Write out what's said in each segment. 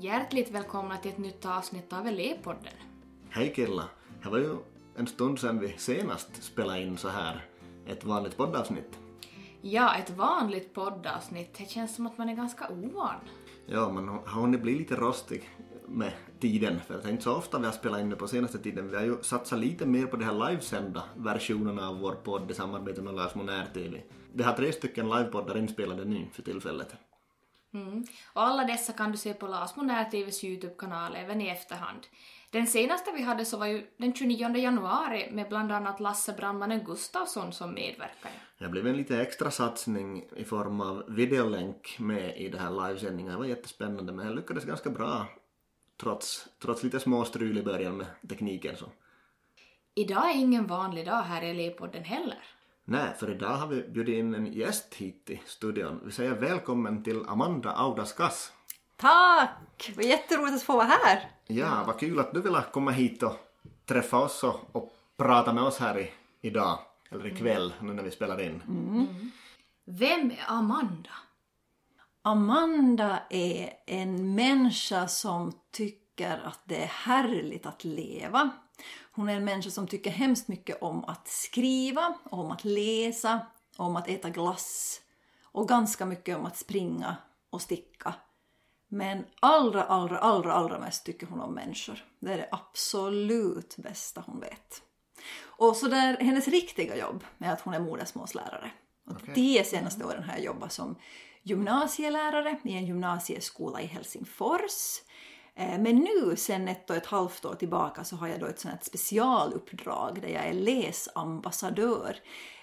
Hjärtligt välkomna till ett nytt avsnitt av Elevpodden. Hej Killa! Det var ju en stund sedan vi senast spelade in så här ett vanligt poddavsnitt. Ja, ett vanligt poddavsnitt. Det känns som att man är ganska ovan. Ja, man har hunnit bli lite rostig med tiden, för det är inte så ofta vi har spelat in det på senaste tiden. Vi har ju satsat lite mer på de här livesända versionerna av vår podd i samarbete med Lars Monär TV. Vi har tre stycken livepoddar inspelade nu för tillfället. Mm. Och alla dessa kan du se på Lars Monär TVs Youtube-kanal även i efterhand. Den senaste vi hade så var ju den 29 januari med bland annat Lasse Brandmannen Gustafsson som medverkare. Det blev en lite extra satsning i form av videolänk med i det här livesändningen. Det var jättespännande men det lyckades ganska bra trots, trots lite småstrul i början med tekniken. Så. Idag är ingen vanlig dag här i Elevpodden heller. Nej, för idag har vi bjudit in en gäst hit i studion. Vi säger välkommen till Amanda Audaskas. Tack! Vad jätteroligt att få vara här. Ja, vad kul att du ville komma hit och träffa oss och, och prata med oss här i, idag, eller ikväll nu när vi spelar in. Vem är Amanda? Amanda är en människa som tycker att det är härligt att leva. Hon är en människa som tycker hemskt mycket om att skriva, om att läsa, om att äta glass och ganska mycket om att springa och sticka. Men allra, allra, allra, allra mest tycker hon om människor. Det är det absolut bästa hon vet. Och så där, hennes riktiga jobb är att hon är modersmålslärare. Och Okej. De senaste åren har jag jobbat som gymnasielärare i en gymnasieskola i Helsingfors. Eh, Men nu, sen ett och ett halvt år tillbaka, så har jag då ett sånt specialuppdrag där jag är läsambassadör.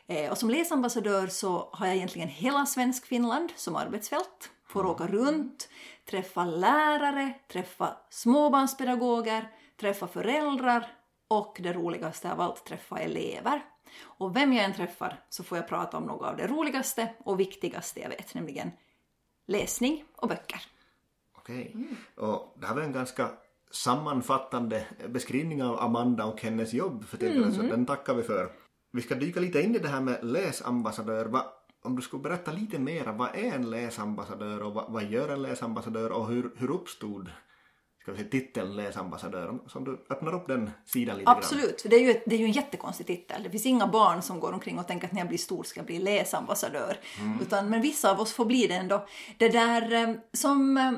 Eh, Och som läsambassadör så har jag egentligen hela Svenskfinland som arbetsfält. Får åka runt, träffa lärare, träffa småbarnspedagoger, träffa föräldrar och det roligaste av allt, träffa elever. Och vem jag än träffar så får jag prata om något av det roligaste och viktigaste jag vet, nämligen läsning och böcker. Okej. Och det här var en ganska sammanfattande beskrivning av Amanda och hennes jobb för tillfället, så den tackar vi för. Vi ska dyka lite in i det här med läsambassadör. Va, om du skulle berätta lite mer, vad är en läsambassadör och vad, vad gör en läsambassadör och hur, hur uppstod ska vi säga, titeln läsambassadör? Om- du öppnar upp den sidan lite grann. Absolut, för det är, ju, ett- det är ju en jättekonstig titel. Det finns inga barn som går omkring och tänker att när jag blir stor ska jag bli läsambassadör. Utan, men vissa av oss får bli det ändå. Det där eh, som eh,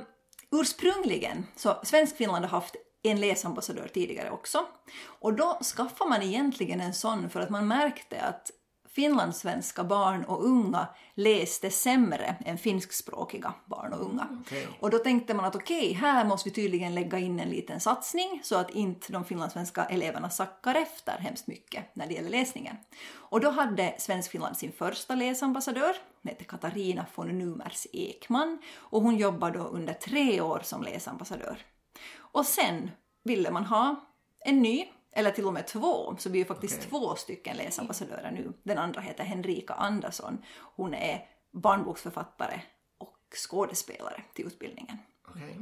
ursprungligen, så Svenskfinland har haft en läsambassadör tidigare också. Och då skaffade man egentligen en sån för att man märkte att finlandssvenska barn och unga läste sämre än finskspråkiga barn och unga. Okej. Och då tänkte man att okej, här måste vi tydligen lägga in en liten satsning så att inte de finlandssvenska eleverna sackar efter hemskt mycket när det gäller läsningen. Och då hade Svenskfinland sin första läsambassadör, hon hette Katarina von Numers Ekman och hon jobbade då under tre år som läsambassadör. Och sen ville man ha en ny, eller till och med två, så vi är faktiskt Okej. två stycken läsambassadörer nu. Den andra heter Henrika Andersson. Hon är barnboksförfattare och skådespelare till utbildningen. Okej.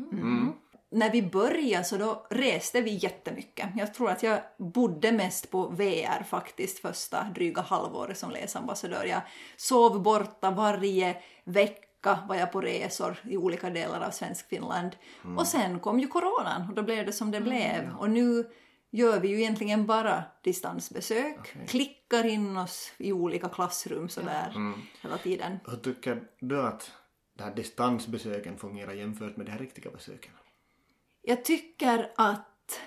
När vi började så då reste vi jättemycket. Jag tror att jag bodde mest på VR faktiskt första dryga halvåret som läsambassadör. Jag sov borta varje vecka var jag på resor i olika delar av Svenskfinland. Och sen kom ju coronan och då blev det som det blev. Och nu gör vi ju egentligen bara distansbesök, Okej. klickar in oss i olika klassrum sådär hela tiden. Hur tycker du att det här distansbesöken fungerar jämfört med de här riktiga besöken? Jag tycker att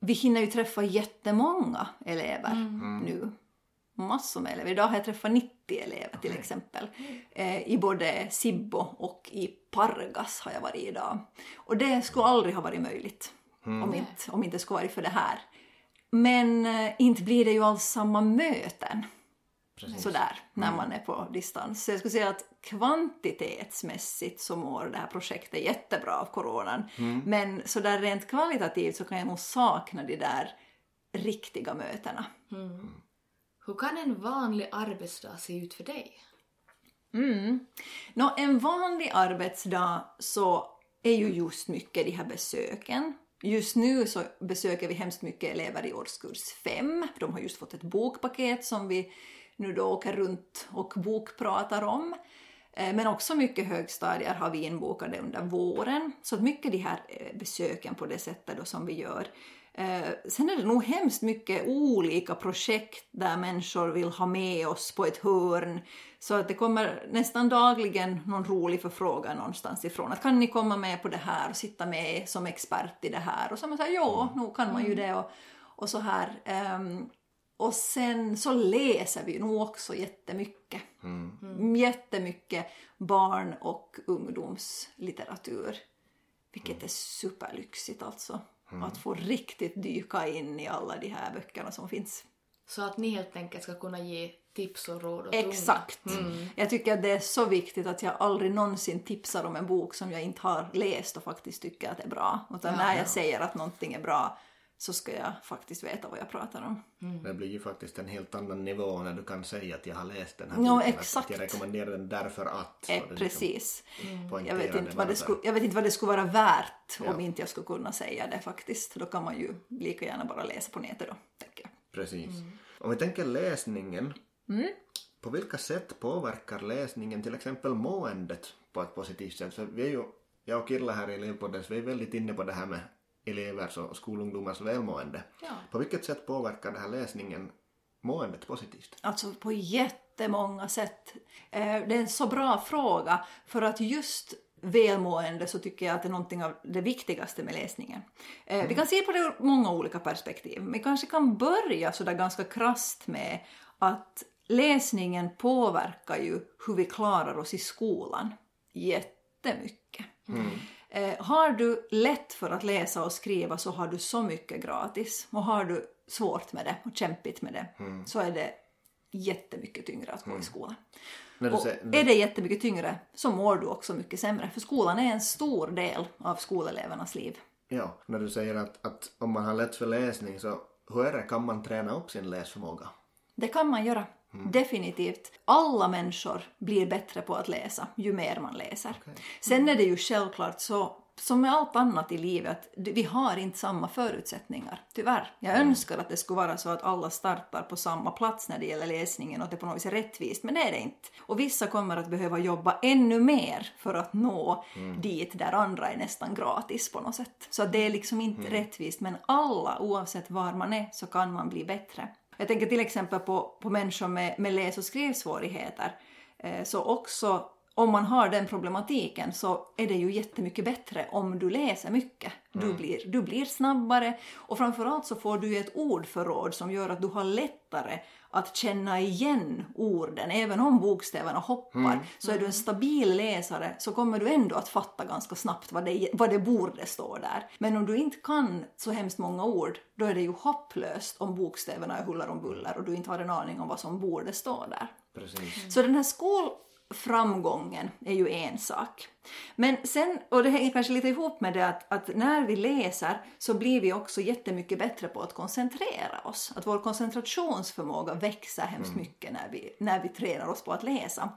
vi hinner ju träffa jättemånga elever nu. Massor med elever. Idag har jag träffat 90 elever till exempel. Eh, I både Sibbo och i Pargas har jag varit idag. Och det skulle aldrig ha varit möjligt om, inte, om inte skulle varit för det här. Men eh, inte blir det ju alls samma möten Precis. sådär när man är på distans. Så jag skulle säga att kvantitetsmässigt så mår det här projektet jättebra av coronan. Men sådär rent kvalitativt så kan jag nog sakna de där riktiga mötena. Hur kan en vanlig arbetsdag se ut för dig? Mm. Nå, en vanlig arbetsdag så är ju just mycket de här besöken. Just nu så besöker vi hemskt mycket elever i årskurs 5. De har just fått ett bokpaket som vi nu då åker runt och bokpratar om. Eh, men också mycket högstadier har vi inbokade under våren. Så mycket de här eh, besöken på det sättet då som vi gör. Eh, Sen är det nog hemskt mycket olika projekt där människor vill ha med oss på ett hörn. Så att det kommer nästan dagligen någon rolig förfrågan någonstans ifrån. Att kan ni komma med på det här och sitta med som expert i det här? Och så man säger ja, nu kan man ju det och, och så här. Ehm, och sen så läser vi nog också jättemycket. Mm. Jättemycket barn och ungdomslitteratur. Vilket är superlyxigt alltså. Att få riktigt dyka in i alla de här böckerna som finns. Så att ni helt enkelt ska kunna ge tips och råd åt. Exakt. Jag tycker att det är så viktigt att jag aldrig någonsin tipsar om en bok som jag inte har läst och faktiskt tycker att det är bra. Utan när jag säger att någonting är bra så ska jag faktiskt veta vad jag pratar om. Det blir ju faktiskt en helt annan nivå när du kan säga att jag har läst den här Ja, boken. exakt. Att jag rekommenderar den därför att. Eh, liksom precis. poängterar Jag vet, inte vad det skulle, jag vet inte vad det skulle vara värt Ja. om inte jag skulle kunna säga det faktiskt. Då kan man ju lika gärna bara läsa på nätet då, tänker jag. Precis. Om vi tänker läsningen. På vilka sätt påverkar läsningen till exempel måendet på ett positivt sätt? För vi är ju, jag och Kirla här i Elevpodden, så vi är väldigt inne på det här med elevers och skolungdomars välmående. Ja. På vilket sätt påverkar den här läsningen måendet positivt? Alltså på jättemånga sätt. Eh, Det är en så bra fråga för att just välmående så tycker jag att det är någonting av det viktigaste med läsningen. Eh, Vi kan se på det ur många olika perspektiv. Vi kanske kan börja sådär ganska krasst med att läsningen påverkar ju hur vi klarar oss i skolan jättemycket. Eh, har du lätt för att läsa och skriva så har du så mycket gratis. Och har du svårt med det och kämpigt med det så är det jättemycket tyngre att gå i skolan. Och säger, är det jättemycket tyngre så mår du också mycket sämre. För skolan är en stor del av skolelevernas liv. ja, när du säger att, att om man har lätt för läsning så hur är det, kan man träna upp sin läsförmåga? Det kan man göra. Definitivt. Alla människor blir bättre på att läsa ju mer man läser. Sen är det ju självklart så, som med allt annat i livet, att vi har inte samma förutsättningar. Tyvärr. Jag önskar att det skulle vara så att alla startar på samma plats när det gäller läsningen och att det på något vis är rättvist, men det är det inte. Och vissa kommer att behöva jobba ännu mer för att nå dit där andra är nästan gratis på något sätt. Så det är liksom inte rättvist, men alla oavsett var man är så kan man bli bättre. Jag tänker till exempel på, på människor med, med läs och skrivsvårigheter. Eh, så också om man har den problematiken så är det ju jättemycket bättre om du läser mycket. Du, blir, du blir snabbare och framförallt så får du ett ordförråd som gör att du har lättare att känna igen orden. Även om bokstäverna hoppar så är du en stabil läsare så kommer du ändå att fatta ganska snabbt vad det, vad det borde stå där. Men om du inte kan så hemskt många ord då är det ju hopplöst om bokstäverna är huller om buller och du inte har en aning om vad som borde stå där. Precis. Så den här Framgången är ju en sak. Men sen, och det hänger kanske lite ihop med det att, att när vi läser så blir vi också jättemycket bättre på att koncentrera oss. Att vår koncentrationsförmåga växer hemskt mycket när vi, när vi tränar oss på att läsa.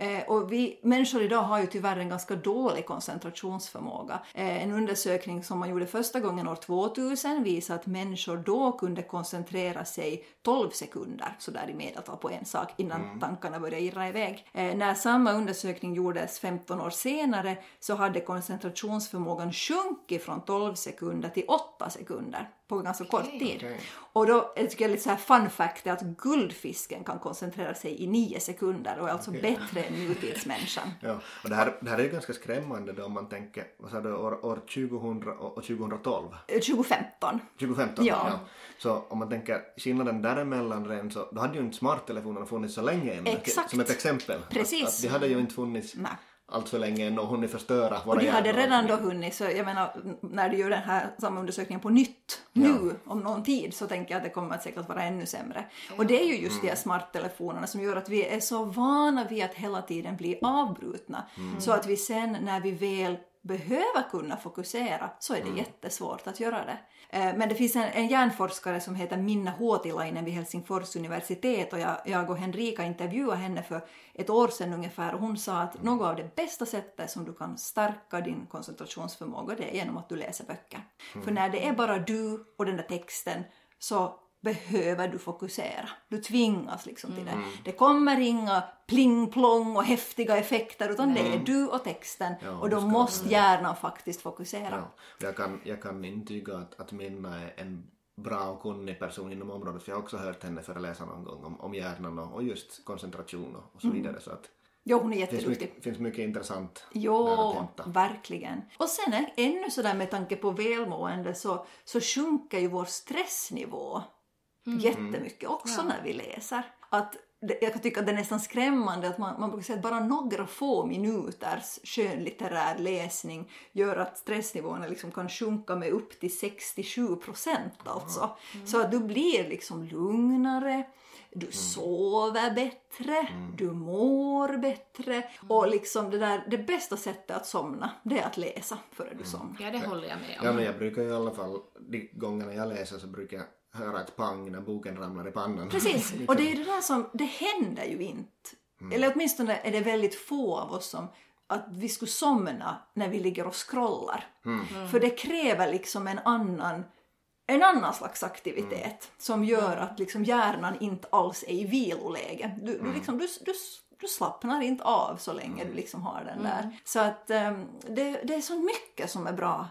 Eh, och vi människor idag har ju tyvärr en ganska dålig koncentrationsförmåga. Eh, en undersökning som man gjorde första gången år 2000 visar att människor då kunde koncentrera sig 12 sekunder sådär i medeltal på en sak innan tankarna började irra iväg. Eh, när samma undersökning gjordes 15 år senare så hade koncentrationsförmågan sjunkit från 12 sekunder till 8 sekunder på ganska kort tid. okej. Och då tycker jag lite så här fun fact är att guldfisken kan koncentrera sig i 9 sekunder och är alltså bättre än nutidsmänniskan. Ja, och det här, det här är ju ganska skrämmande då om man tänker, vad sa du, år, år 2000 och och 2012? Eh, 2015. 2015? Ja. Så om man tänker skillnaden däremellan redan så, då hade ju inte smarttelefonerna funnits så länge ännu. Exakt. Som ett exempel. Precis. Att, att de hade ju inte funnits Nej. Allt för länge än och hunnit förstöra våra Och de hade hjärnor. redan då hunnit, så jag menar när du gör den här samma undersökningen på nytt nu om någon tid så tänker jag att det kommer att säkert vara ännu sämre. Och det är ju just de här smarttelefonerna som gör att vi är så vana vid att hela tiden bli avbrutna. Så att vi sen när vi väl behöver kunna fokusera så är det jättesvårt att göra det. Eh, Men det finns en, en hjärnforskare som heter Minna Huotilainen vid Helsingfors universitet och jag, jag och Henrika intervjuade henne för ett år sedan ungefär och hon sa att något av det bästa sättet som du kan stärka din koncentrationsförmåga det är genom att du läser böcker. För när det är bara du och den där texten så behöver du fokusera. Du tvingas liksom till det. Det kommer inga pling-plong och häftiga effekter utan det är du och texten Ja, och då måste hjärnan faktiskt fokusera. Ja. Jag, kan, jag kan intyga att, att Minna är en bra och kunnig person inom området för jag har också hört henne föreläsa någon gång om, om hjärnan och, och just koncentration och, och så vidare. Så att Jo, hon är det finns jätteduktig. mycket, finns mycket intressant där att Jo, hämta. verkligen. Och sen ännu sådär med tanke på välmående så, så sjunker ju vår stressnivå jättemycket också när vi läser. Att det, jag kan tycka att det är nästan skrämmande att man, man brukar säga att bara några få minuters skönlitterär läsning gör att stressnivåerna liksom kan sjunka med upp till 67 procent alltså. Så att du blir liksom lugnare, du sover bättre, du mår bättre och liksom det där, det bästa sättet att somna det är att läsa före du somnar. Ja, det håller jag med om. Ja, men jag brukar i alla fall, de gångerna jag läser så brukar jag höra ett pang när boken ramlar i pannan. Precis, och det är det där som, det händer ju inte. Eller åtminstone är det väldigt få av oss som att vi skulle somna när vi ligger och scrollar. För det kräver liksom en annan en annan slags aktivitet som gör att liksom hjärnan inte alls är i viloläge. Du, du, liksom, du, du, du slappnar inte av så länge du liksom har den där. Så att ehm, det, det är så mycket som är bra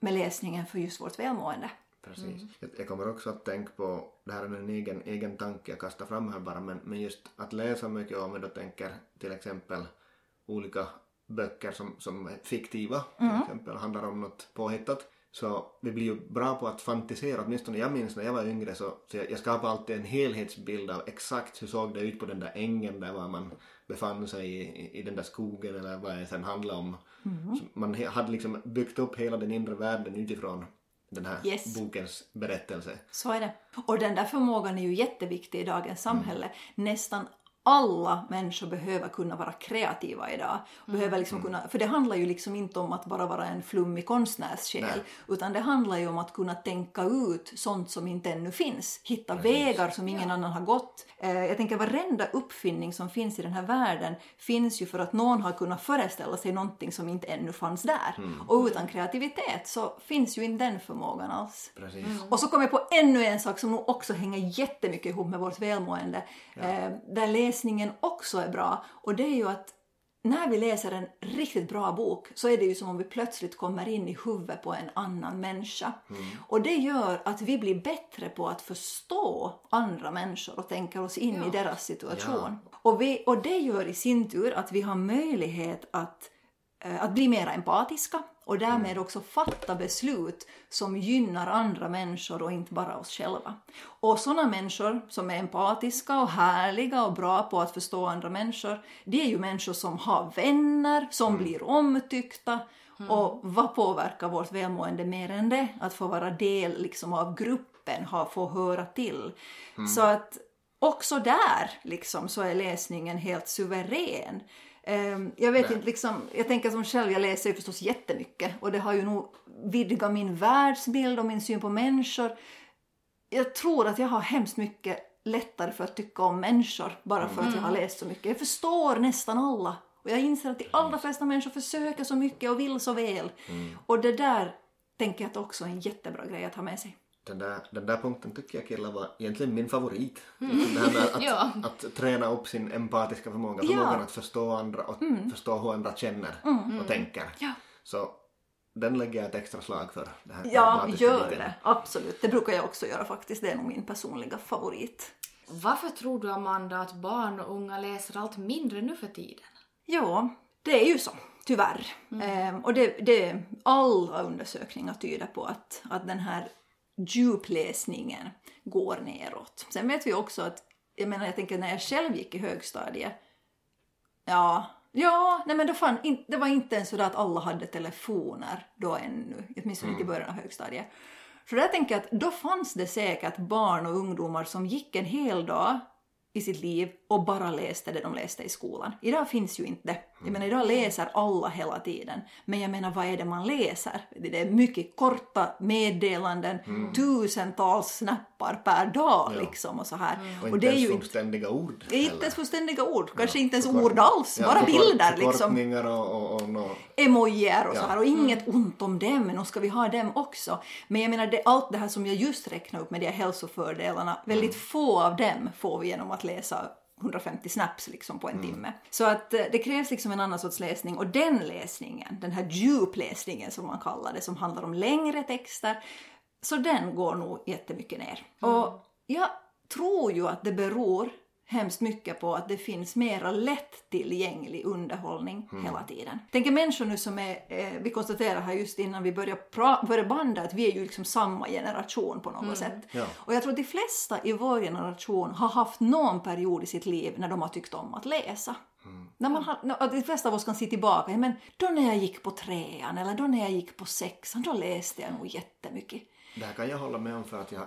med läsningen för just vårt välmående. Precis. Jag, jag kommer också att tänka på, det här är en egen, egen tanke jag kastar fram här bara, men, men just att läsa mycket om jag då tänker till exempel olika böcker som, som är fiktiva, till exempel handlar om något påhittat. Så vi blir ju bra på att fantisera, åtminstone jag minns när jag var yngre så, så jag, jag skapade alltid en helhetsbild av exakt hur såg det ut på den där ängen där var man befann sig i, i, i den där skogen eller vad det sen handlade om. Så man he, hade liksom byggt upp hela den inre världen utifrån den här Yes. bokens berättelse. Så är det. Och den där förmågan är ju jätteviktig i dagens samhälle. Nästan alla människor behöver kunna vara kreativa idag. Behöver liksom kunna, för det handlar ju liksom inte om att bara vara en flummig konstnärssjäl. Utan det handlar ju om att kunna tänka ut sånt som inte ännu finns. Hitta vägar som ingen annan har gått. Eh, jag tänker varenda uppfinning som finns i den här världen finns ju för att någon har kunnat föreställa sig någonting som inte ännu fanns där. Och utan kreativitet så finns ju inte den förmågan alls. Precis. Och så kom jag på ännu en sak som nog också hänger jättemycket ihop med vårt välmående. Eh, där läsningen också är bra. Och det är ju att när vi läser en riktigt bra bok så är det ju som om vi plötsligt kommer in i huvudet på en annan människa. Och det gör att vi blir bättre på att förstå andra människor och tänka oss in i deras situation. Och, vi, och det gör i sin tur att vi har möjlighet att att bli mer empatiska och därmed också fatta beslut som gynnar andra människor och inte bara oss själva. Och sådana människor som är empatiska och härliga och bra på att förstå andra människor, det är ju människor som har vänner, som blir omtyckta. Och vad påverkar vårt välmående mer än det? Att få vara del liksom, av gruppen, ha, få höra till. Så att också där liksom, så är läsningen helt suverän. Ehm, Jag vet inte, liksom, jag tänker som själv, jag läser ju förstås jättemycket och det har ju nog vidgat min världsbild och min syn på människor. Jag tror att jag har hemskt mycket lättare för att tycka om människor bara för att jag har läst så mycket. Jag förstår nästan alla och jag inser att de allra flesta människor försöker så mycket och vill så väl. Och det där tänker jag att också är en jättebra grej att ha med sig. Den där, den där punkten tycker jag killar var egentligen min favorit. Liksom Det här med att, Ja. att träna upp sin empatiska förmåga, Ja. förmågan att förstå andra och förstå hur andra känner och tänker. Ja. Så den lägger jag ett extra slag för. Det här Ja, empatiska gör biten. det. Absolut. Det brukar jag också göra faktiskt. Det är nog min personliga favorit. Varför tror du, Amanda, att barn och unga läser allt mindre nu för tiden? Ja, det är ju så. Tyvärr. Ehm, och det, det, alla undersökningar tyder på att, att den här djupläsningen går neråt. Sen vet vi också att, jag menar jag tänker när jag själv gick i högstadiet, ja, ja, nej men då fann, in, det var inte ens så att alla hade telefoner då ännu, åtminstone inte i början av högstadiet. Så där tänker jag att då fanns det säkert barn och ungdomar som gick en hel dag i sitt liv och bara läste det de läste i skolan. Idag finns ju inte det. Jag menar, idag läser alla hela tiden. Men jag menar, vad är det man läser? Det är mycket korta meddelanden, tusentals snappar per dag Ja. liksom och så här. Och Och inte det är ens ju fullständiga ord. inte ens fullständiga ord, kanske Ja, inte ens ord alls, Ja, bara bilder liksom. Och, och, och nå- Emojier och så här och inget ont om dem, men nu ska vi ha dem också. Men jag menar, det, allt det här som jag just räknade upp med de här hälsofördelarna, väldigt få av dem får vi genom att läsa 150 snaps liksom på en timme. Så att eh, det krävs liksom en annan sorts läsning och den läsningen, den här djupläsningen som man kallar det, som handlar om längre texter, så den går nog jättemycket ner. Och jag tror ju att det beror hemskt mycket på att det finns mera lättillgänglig underhållning hela tiden. Tänk er människor nu som är, eh, vi konstaterar här just innan vi börjar, pra- börjar banda att vi är ju liksom samma generation på något sätt. Ja. Och jag tror att de flesta i vår generation har haft någon period i sitt liv när de har tyckt om att läsa. När man har, när- de flesta av oss kan se tillbaka, ja, men då när jag gick på trean eller då när jag gick på sexan, då läste jag nog jättemycket. Det här kan jag hålla med om för att jag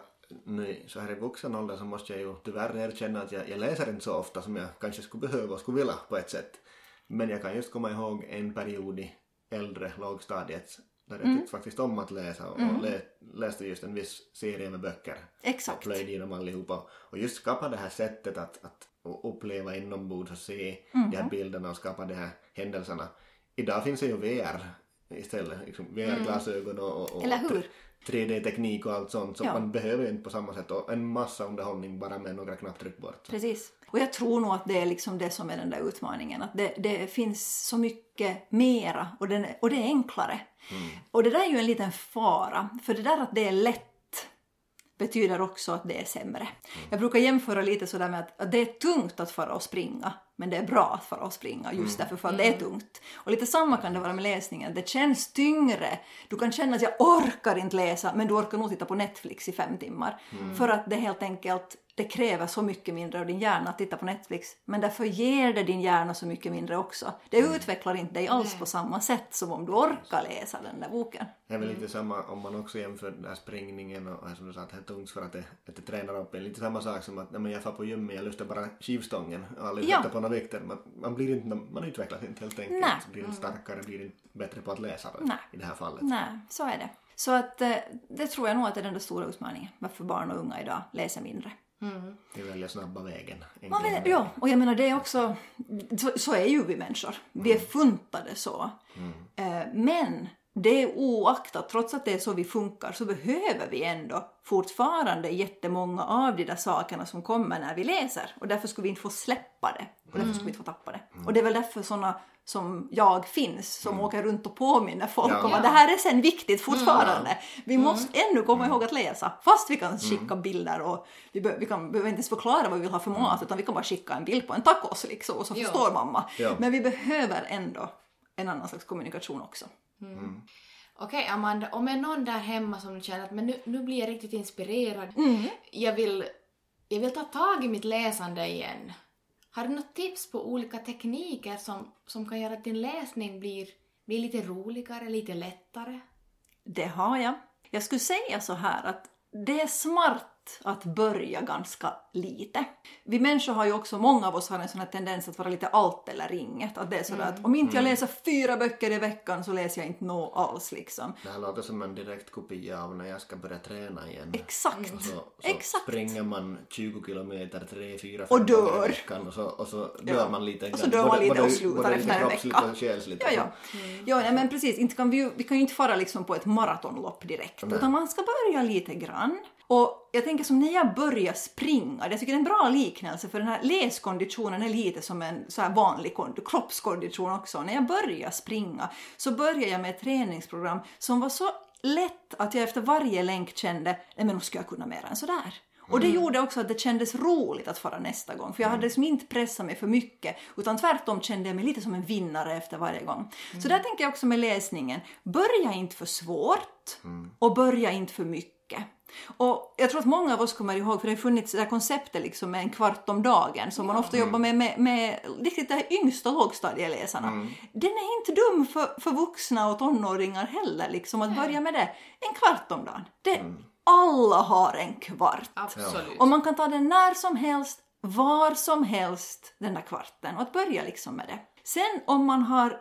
nu så här i vuxen ålder så måste jag ju tyvärr erkänna att jag, jag läser inte så ofta som jag kanske skulle behöva och skulle vilja på ett sätt. Men jag kan just komma ihåg en period i äldre lågstadiet där jag Mm. tyckte faktiskt om att läsa och, och lä, läste just en viss serie med böcker. Och Exakt. plöjde igenom allihopa. Och just skapa det här sättet att, att uppleva inombords och se Mhm. de här bilderna och skapa de här händelserna. Idag finns det ju VR istället. Liksom VR-glasögon och, och, och Eller hur? 3D-teknik och allt sånt. Så Ja. man behöver ju inte på samma sätt och en massa underhållning bara med några knapptryck bort. Precis. Och jag tror nog att det är liksom det som är den där utmaningen. Att det, det finns så mycket mera och, den, och det är enklare. Och det där är ju en liten fara. För det där att det är lätt betyder också att det är sämre. Jag brukar jämföra lite sådär med att, att det är tungt att fara och springa, men det är bra att fara och springa just därför för att det är tungt. Och lite samma kan det vara med läsningen, det känns tyngre. Du kan känna att jag orkar inte läsa, men du orkar nog titta på Netflix i fem timmar. För att det helt enkelt det kräver så mycket mindre av din hjärna att titta på Netflix. Men därför ger det din hjärna så mycket mindre också. Det utvecklar inte dig alls på samma sätt som om du orkar läsa den där boken. Det är väl lite samma om man också jämför den här springningen och som du sa att det är tungt för att det, att det tränar upp en. Lite samma sak som att när man jag far på gymmet jag lyfter bara skivstången och aldrig Ja. på några vikter. Man, man, blir inte, man utvecklas inte helt enkelt. Nej. Blir inte starkare, blir inte bättre på att läsa Nej. i det här fallet. Nej, så är det. Så att eh, det tror jag nog att det är den där stora utmaningen. Varför barn och unga idag läser mindre. Vi väljer snabba vägen. Man vägen. ja, och jag menar det är också, så, så är ju vi människor. Vi är funtade så. Eh, men det är oaktat, trots att det är så vi funkar, så behöver vi ändå fortfarande jättemånga av de där sakerna som kommer när vi läser. Och därför skulle vi inte få släppa det. Och därför skulle vi inte få tappa det. Och det är väl därför såna som jag finns, som åker runt och påminner folk Ja. om att det här är sen viktigt fortfarande. Vi måste ännu komma ihåg att läsa, fast vi kan skicka bilder och vi, be- vi kan, behöver inte ens förklara vad vi vill ha för mat, utan vi kan bara skicka en bild på en tacos liksom, och så Ja. förstår mamma. Ja. Men vi behöver ändå en annan slags kommunikation också. Okej Amanda, om det är någon där hemma som känner att men nu, nu blir jag riktigt inspirerad. Jag, vill, jag vill ta tag i mitt läsande igen. Har du något tips på olika tekniker som, som kan göra att din läsning blir, blir lite roligare, lite lättare? Det har jag. Jag skulle säga så här att det är smart att börja ganska lite. Vi människor har ju också, många av oss har en sån här tendens att vara lite allt eller inget. Att det är sådär att om inte jag läser fyra böcker i veckan så läser jag inte nå alls liksom. Det här låter som en direkt kopia av när jag ska börja träna igen. Exakt. Och så, så Exakt. springer man 20 kilometer, 3, 4, Och 5 dör. gånger i veckan och så, och så dör Ja. man lite. Och så dör man lite och slutar både efter en vecka. och själsligt. Ja, ja. ja nej, men precis. Inte kan vi, vi kan ju inte fara liksom på ett maratonlopp direkt. Utan man ska börja lite grann. Och jag tänker som när jag börjar springa, jag tycker det är en bra liknelse för den här läskonditionen är lite som en så här vanlig kond- kroppskondition också. När jag börjar springa så börjar jag med ett träningsprogram som var så lätt att jag efter varje länk kände, nej men nu ska jag kunna mer än sådär. Och det gjorde också att det kändes roligt att fara nästa gång. För jag hade liksom inte pressat mig för mycket. Utan tvärtom kände jag mig lite som en vinnare efter varje gång. Så där tänker jag också med läsningen. Börja inte för svårt. Och börja inte för mycket. Och jag tror att många av oss kommer ihåg, för det har funnits det här konceptet liksom med en kvart om dagen som man ofta jobbar med, med, med riktigt de här yngsta lågstadieläsarna. Den är inte dum för, för vuxna och tonåringar heller, liksom att börja med det. En kvart om dagen. Det, Alla har en kvart. Absolut. Och man kan ta den när som helst, var som helst den där kvarten och att börja liksom med det. Sen om man har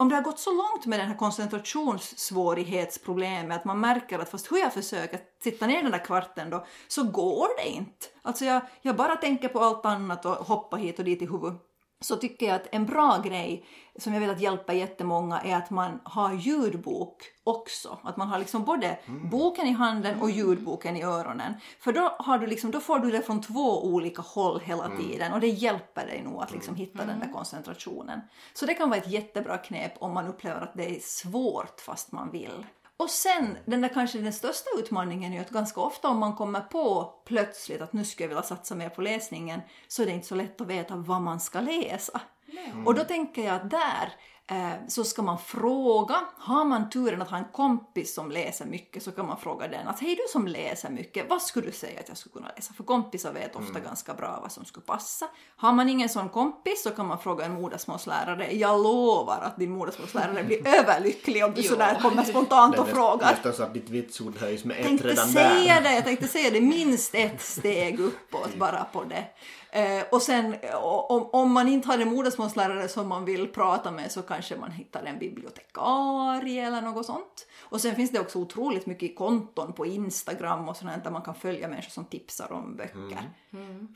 om det har gått så långt med den här koncentrationssvårighetsproblemet att man märker att fast hur jag försöker sitta ner den där kvarten då så går det inte. Alltså jag, jag bara tänker på allt annat och hoppar hit och dit i huvudet så tycker jag att en bra grej som jag velat hjälpa jättemånga är att man har ljudbok också. Att man har liksom både boken i handen och ljudboken i öronen. För då, har du liksom, då får du det från två olika håll hela tiden och det hjälper dig nog att liksom hitta den där koncentrationen. Så det kan vara ett jättebra knep om man upplever att det är svårt fast man vill. Och sen, den där kanske den största utmaningen är ju att ganska ofta om man kommer på plötsligt att nu skulle jag vilja satsa mer på läsningen så är det inte så lätt att veta vad man ska läsa. Och då tänker jag att där så ska man fråga, har man turen att ha en kompis som läser mycket så kan man fråga den att hej du som läser mycket, vad skulle du säga att jag skulle kunna läsa? För kompisar vet ofta ganska bra vad som skulle passa. Har man ingen sån kompis så kan man fråga en modersmålslärare. Jag lovar att din modersmålslärare blir överlycklig om du sådär kommer spontant Det och är frågar. nästan så att ditt vitsord höjs med ett tänkte redan säga där. det, jag tänkte säga det, minst ett steg uppåt bara på det. Eh, och sen eh, om, om man inte har en modersmålslärare som man vill prata med så kanske man hittar en bibliotekarie eller något sånt. Och sen finns det också otroligt mycket konton på Instagram och sånt där man kan följa människor som tipsar om böcker.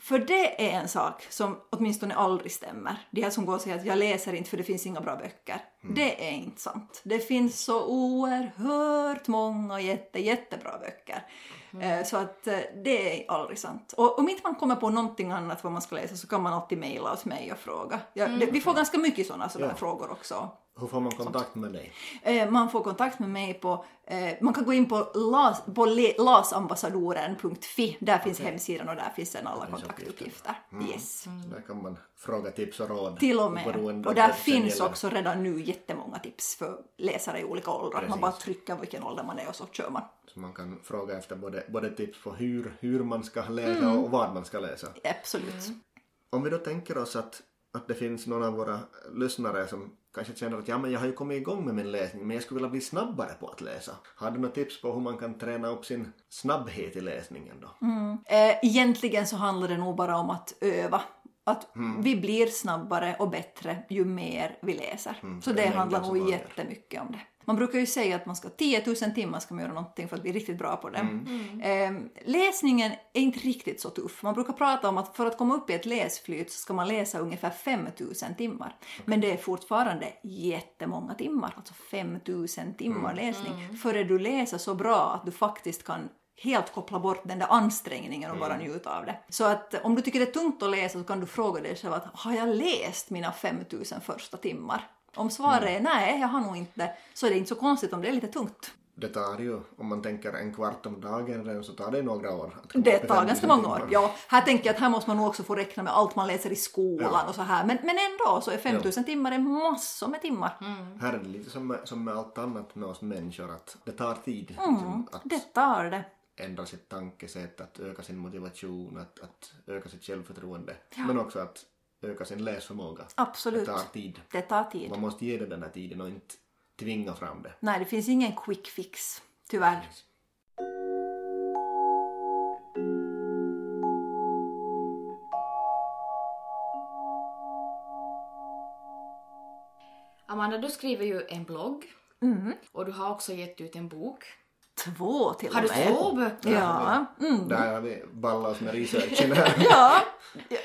För det är en sak som åtminstone aldrig stämmer. De här som går och säger att jag läser inte för det finns inga bra böcker. Det är inte sant. Det finns så oerhört många jätte, jättebra böcker. Eh, Så att eh, det är aldrig sant. Och om inte man kommer på någonting annat vad man ska läsa så kan man alltid mejla åt mig och fråga. Ja, det, vi får ganska mycket sådana sådana Ja. frågor också. Hur får man kontakt med dig? Eh, Man får kontakt med mig på, eh, man kan gå in på, las, på lasambassadoren.fi, där finns hemsidan och där finns sen alla finns kontaktuppgifter. Yes. Där kan man fråga tips och råd. Till och med. Och där finns gäller. också redan nu jättemånga tips för läsare i olika åldrar. Man Precis. bara trycker vilken ålder man är och så kör man. Så man kan fråga efter både, både tips på hur, hur man ska läsa Mm. och vad man ska läsa. Absolut. Om vi då tänker oss att, att det finns någon av våra lyssnare som kanske känner att ja, men jag har ju kommit igång med min läsning men jag skulle vilja bli snabbare på att läsa. Har du några tips på hur man kan träna upp sin snabbhet i läsningen då? Mm. Eh, egentligen så handlar det nog bara om att öva. Att Mm. vi blir snabbare och bättre ju mer vi läser. så Mm, det är det mängden handlar nog jättemycket om det. Man brukar ju säga att man ska 10 000 timmar ska man göra någonting för att bli riktigt bra på det. Mm. Eh, läsningen är inte riktigt så tuff. Man brukar prata om att för att komma upp i ett läsflyt så ska man läsa ungefär 5 000 timmar. Men det är fortfarande jättemånga timmar, alltså 5 000 timmar Mm. läsning, före du läser så bra att du faktiskt kan helt koppla bort den där ansträngningen och bara njuta av det. Så att om du tycker det är tungt att läsa så kan du fråga dig själv att har jag läst mina 5000 första timmar? Om svaret är nej, jag har nog inte, så är det inte så konstigt om det är lite tungt. Det tar ju, om man tänker en kvart om dagen redan så tar det några år. Det tar 5000 ganska många år. Ja, här tänker jag att här måste man nog också få räkna med allt man läser i skolan Ja. och så här. Men, men ändå så är 5000 timmar en massor med timmar. Här är det lite som med, som med allt annat med oss människor att det tar tid Mm. liksom, att Det tar det. Ändra sitt tankesätt, att öka sin motivation, att, att öka sitt självförtroende. Men också att öka sin läsförmåga. Absolut. Det tar tid. Det tar tid. Man måste ge det den här tiden och inte tvinga fram det. Nej, det finns ingen quick fix. Tyvärr. Amanda, du skriver ju en blogg Mm. och du har också gett ut en bok. Två till Har och du med. två böcker? Ja. Mm. Där har vi ballat med researchen här. Ja.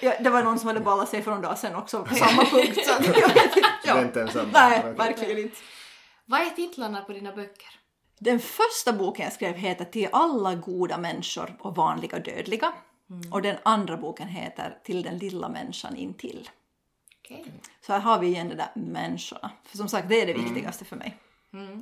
ja, det var någon som hade ballat sig för någon dag sedan också på samma punkt. Så att jag vet inte. Det är inte ensam. Nej, verkligen inte. Vad är titlarna på dina böcker? Den första boken jag skrev heter Till alla goda människor och vanliga dödliga. Och den andra boken heter Till den lilla människan intill. Okej. Så här har vi igen det där människorna. För som sagt, det är det viktigaste för mig.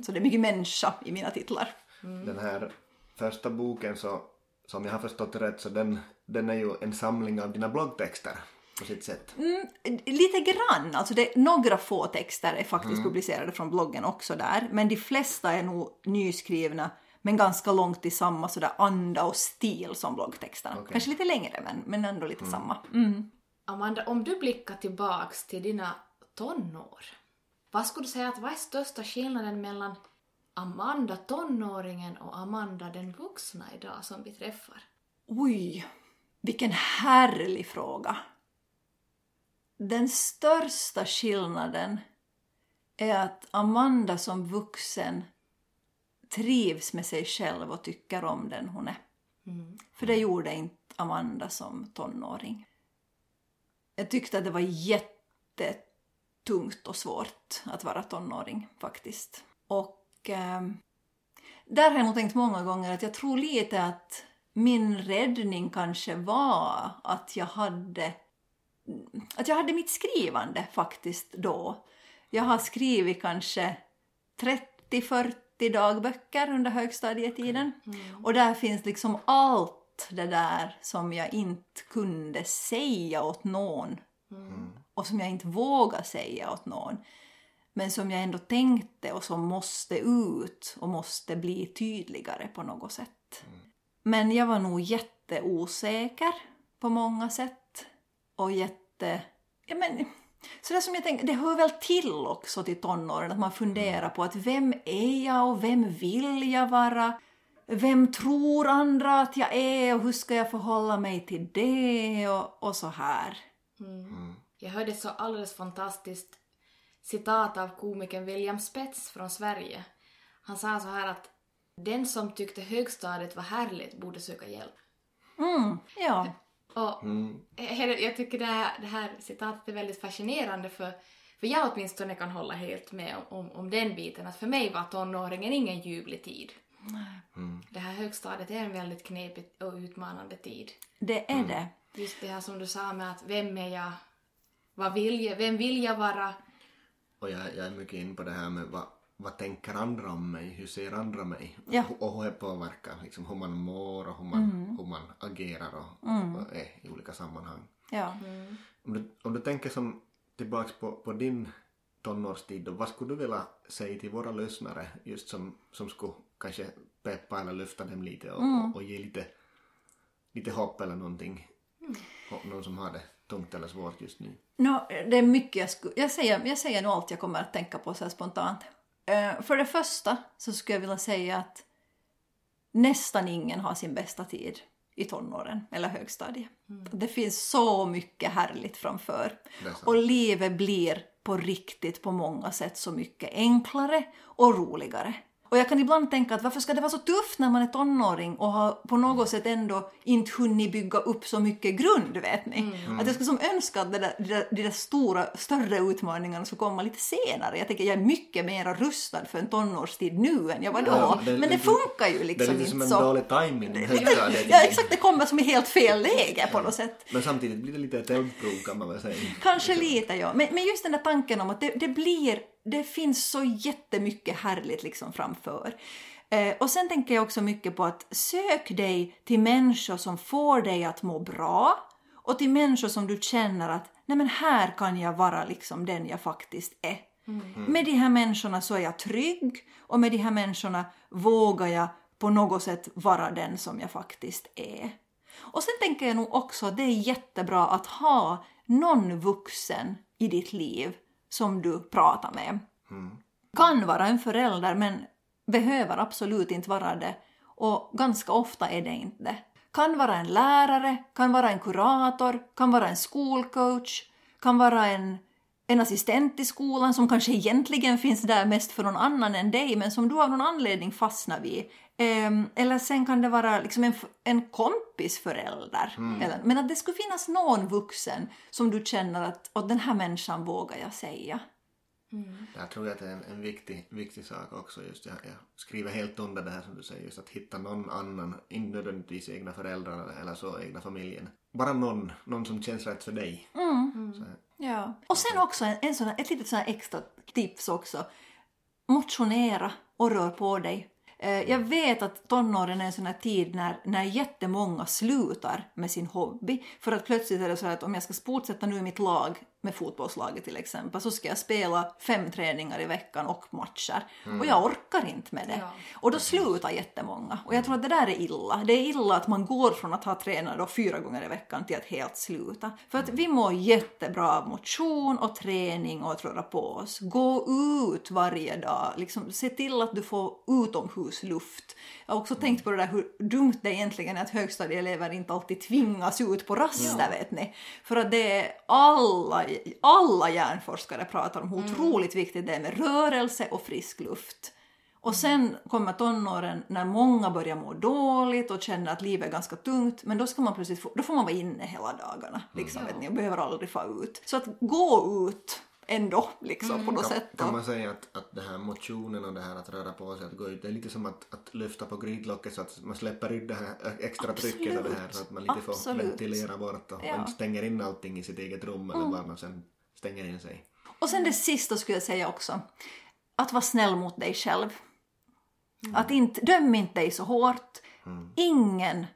Så det är mycket människa i mina titlar. Den här första boken så, som jag har förstått rätt så den, den är ju en samling av dina bloggtexter på sitt sätt. Mm, lite grann. Alltså det, några få texter är faktiskt publicerade från bloggen också där. Men de flesta är nog nyskrivna men ganska långt i samma sådär anda och stil som bloggtexterna. Okej. Kanske lite längre men, men ändå lite samma. Mm. Amanda, om du blickar tillbaks till dina tonår, vad skulle du säga att vad är största skillnaden mellan Amanda tonåringen och Amanda den vuxna idag som vi träffar? Oj. Vilken härlig fråga. Den största skillnaden är att Amanda som vuxen trivs med sig själv och tycker om den hon är. För det gjorde inte Amanda som tonåring. Jag tyckte att det var jättetungt och svårt att vara tonåring faktiskt. Och eh, där har jag nog tänkt många gånger att jag tror lite att min räddning kanske var att jag hade att jag hade mitt skrivande faktiskt då. Jag har skrivit kanske 30-40 dagböcker under högstadietiden. Och där finns liksom allt det där som jag inte kunde säga åt någon. Och som jag inte vågade säga åt någon. Men som jag ändå tänkte och som måste ut och måste bli tydligare på något sätt. Men jag var nog jätteosäker på många sätt. Och jätte... Ja, men, så det som jag tänker, det hör väl till också till tonåren att man funderar på att vem är jag och vem vill jag vara? Vem tror andra att jag är och hur ska jag förhålla mig till det och, och så här. Jag hörde så alldeles fantastiskt citat av komikern William Spets från Sverige. Han sa så här att den som tyckte högstadiet var härligt borde söka hjälp. Mm, ja. Och he- jag tycker det här, det här citatet är väldigt fascinerande för, för jag åtminstone kan hålla helt med om, om, om den biten att för mig var tonåringen ingen ljuvlig tid. Det här högstadiet är en väldigt knepig och utmanande tid. Det är det. Just det här som du sa med att vem är jag, vad vill jag, vem vill jag vara? Och jag, jag är mycket inne på det här med vad, vad tänker andra om mig, hur ser andra mig? Ja. Och hur det påverkar liksom, hur man mår och hur man, hur man agerar och, och är i olika sammanhang. Ja. Om du, om du tänker som tillbaks på, på din tonårstid då, vad skulle du vilja säga till våra lyssnare just som, som skulle kanske peppa eller lyfta dem lite och, och, och ge lite, lite hopp eller någonting? Och någon som har det tungt eller svårt just nu. Nå, det är mycket jag skulle... Jag säger, jag säger nog allt jag kommer att tänka på så spontant. Eh, för det första så skulle jag vilja säga att nästan ingen har sin bästa tid i tonåren eller högstadiet. Det finns så mycket härligt framför. Och livet blir på riktigt på många sätt så mycket enklare och roligare. Och jag kan ibland tänka att varför ska det vara så tufft när man är tonåring och har på något sätt ändå inte hunnit bygga upp så mycket grund, vet ni? Att jag skulle som önska att där, de, där, de där stora, större utmaningarna skulle komma lite senare. Jag tänker jag är mycket mer rustad för en tonårstid nu än jag var då. Ja, det Men det funkar ju Det är liksom lite som inte en så. dålig timing högstadiet. Ja, exakt. Det kommer som i helt fel läge på något sätt. Men samtidigt blir det lite eldprov kan man väl säga. Kanske lite, ja. Men, men just den där tanken om att det, det blir, det finns så jättemycket härligt liksom framför. Eh, och sen tänker jag också mycket på att sök dig till människor som får dig att må bra och till människor som du känner att nej men här kan jag vara liksom den jag faktiskt är. Med de här människorna så är jag trygg och med de här människorna vågar jag på något sätt vara den som jag faktiskt är. Och sen tänker jag nog också att det är jättebra att ha någon vuxen i ditt liv som du pratar med. Kan vara en förälder men behöver absolut inte vara det. Och ganska ofta är det inte det. Kan vara en lärare, kan vara en kurator, kan vara en skolcoach, kan vara en, en assistent i skolan som kanske egentligen finns där mest för någon annan än dig men som du av någon anledning fastnar vid. Ehm, eller sen kan det vara liksom en, en kompis förälder. Eller, men att det skulle finnas någon vuxen som du känner att åt den här människan vågar jag säga. Jag tror att det är en, en viktig, viktig sak också. Just jag, jag skriver helt under det här som du säger, just att hitta någon annan, inte nödvändigtvis egna föräldrar eller så, egna familjen. Bara någon, någon som känns rätt för dig. Så, Ja. Och sen också en, en sån ett litet sån här extra tips också. Motionera och rör på dig. Eh, jag vet att tonåren är en sån här tid när, när jättemånga slutar med sin hobby. För att plötsligt är det så att om jag ska fortsätta nu i mitt lag med fotbollslaget till exempel så ska jag spela fem träningar i veckan och matcher och jag orkar inte med det. Ja. Och då slutar jättemånga. Och jag tror att det där är illa. Det är illa att man går från att ha tränat då fyra gånger i veckan till att helt sluta. För att vi mår jättebra av motion och träning och att röra på oss. Gå ut varje dag. Liksom, se till att du får utomhusluft. Jag har också tänkt på det där hur dumt det egentligen är att högstadieelever inte alltid tvingas ut på raster vet ni. För att det är alla, alla hjärnforskare pratar om hur otroligt viktigt det är med rörelse och frisk luft. Och sen kommer tonåren när många börjar må dåligt och känner att livet är ganska tungt, men då ska man plötsligt få, då får man vara inne hela dagarna liksom, vet ni, och behöver aldrig få ut. Så att gå ut ändå liksom på något sätt. Kan man säga att, att det här motionen och det här att röra på sig, att gå ut, det är lite som att, att lyfta på grytlocket så att man släpper ut det här extra trycket och det här så att man lite får Absolut. ventilera bort och, Ja. Mm. stänger in allting i sitt eget rum eller var man sen stänger in sig. Och sen det sista skulle jag säga också, att vara snäll mot dig själv. Att inte, döm inte dig så hårt. Ingen,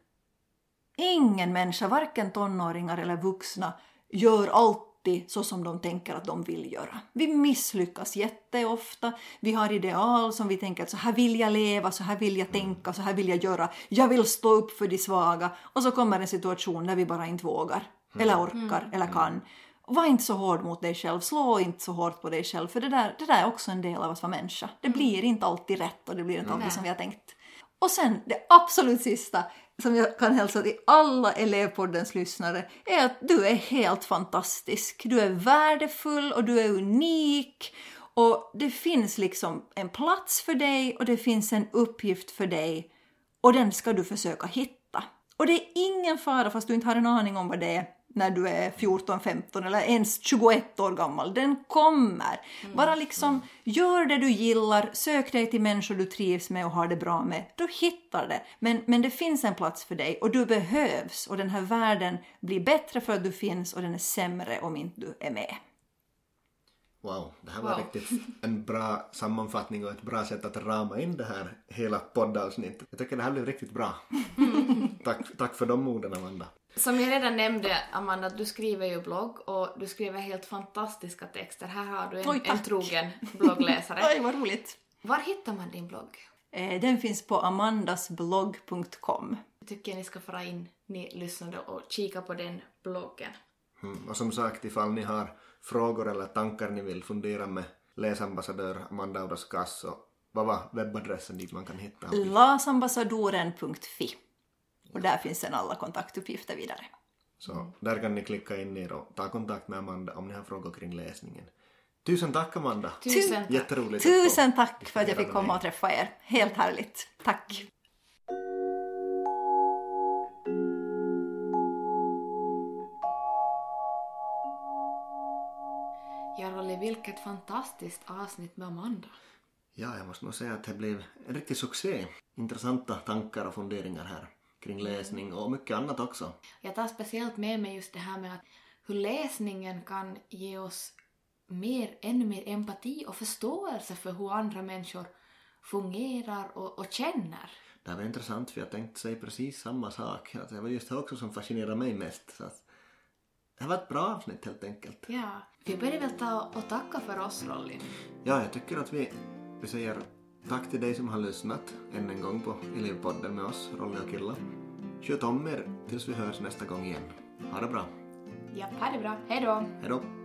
ingen människa, varken tonåringar eller vuxna, gör alltid så som de tänker att de vill göra. Vi misslyckas jätteofta. Vi har ideal som vi tänker att så här vill jag leva, så här vill jag tänka, så här vill jag göra. Jag vill stå upp för de svaga. Och så kommer en situation där vi bara inte vågar, eller orkar, eller kan. Var inte så hård mot dig själv, slå inte så hårt på dig själv, för det där, det där är också en del av att vara människa. Det blir inte alltid rätt och det blir inte alltid som vi har tänkt. Och sen det absolut sista som jag kan hälsa till alla elevpoddens lyssnare är att du är helt fantastisk. Du är värdefull och du är unik. Och det finns liksom en plats för dig och det finns en uppgift för dig och den ska du försöka hitta. Och det är ingen fara fast du inte har en aning om vad det är när du är 14, 15 eller ens 21 år gammal. Den kommer. Bara liksom gör det du gillar, sök dig till människor du trivs med och har det bra med. Du hittar det. Men, men det finns en plats för dig och du behövs och den här världen blir bättre för att du finns och den är sämre om inte du är med. Wow, det här var Wow. riktigt en bra sammanfattning och ett bra sätt att rama in det här hela poddavsnittet. Jag tycker det här blev riktigt bra. tack, tack för de orden Amanda. Som jag redan nämnde, Amanda, du skriver ju blogg och du skriver helt fantastiska texter. Här har du en, Oj, en trogen bloggläsare. Oj, vad roligt! Var hittar man din blogg? Eh, Den finns på amandasblogg.com. Jag tycker ni ska fara in, ni lyssnare, och kika på den bloggen. Mm. Och som sagt, ifall ni har frågor eller tankar ni vill fundera med läsambassadör Amanda Audaskas så vad var webbadressen dit man kan hitta lasambassadoren.fi. Och där finns sen alla kontaktuppgifter vidare. Så där kan ni klicka in er och ta kontakt med Amanda om ni har frågor kring läsningen. Tusen tack Amanda! Tusen tack. Jätteroligt Tusen tack för att jag fick komma och träffa er. Helt härligt. Tack! Ja, Rolly, vilket fantastiskt avsnitt med Amanda. Ja, jag måste nog säga att det blev en riktig succé. Intressanta tankar och funderingar här kring läsning och mycket annat också. Jag tar speciellt med mig just det här med att hur läsningen kan ge oss mer, ännu mer empati och förståelse för hur andra människor fungerar och, och känner. Det här var intressant för jag tänkte säga precis samma sak. Att det var just det också som fascinerade mig mest. Så att det var ett bra avsnitt helt enkelt. Ja, vi börjar väl ta och tacka för oss, Rolly. Ja, jag tycker att vi, vi säger tack till dig som har lyssnat än en gång på Elevpodden med oss, Rolle och Killa. Sköt om er tills vi hörs nästa gång igen. Ha det bra. Ja, ha det bra. Hej då! Hej då!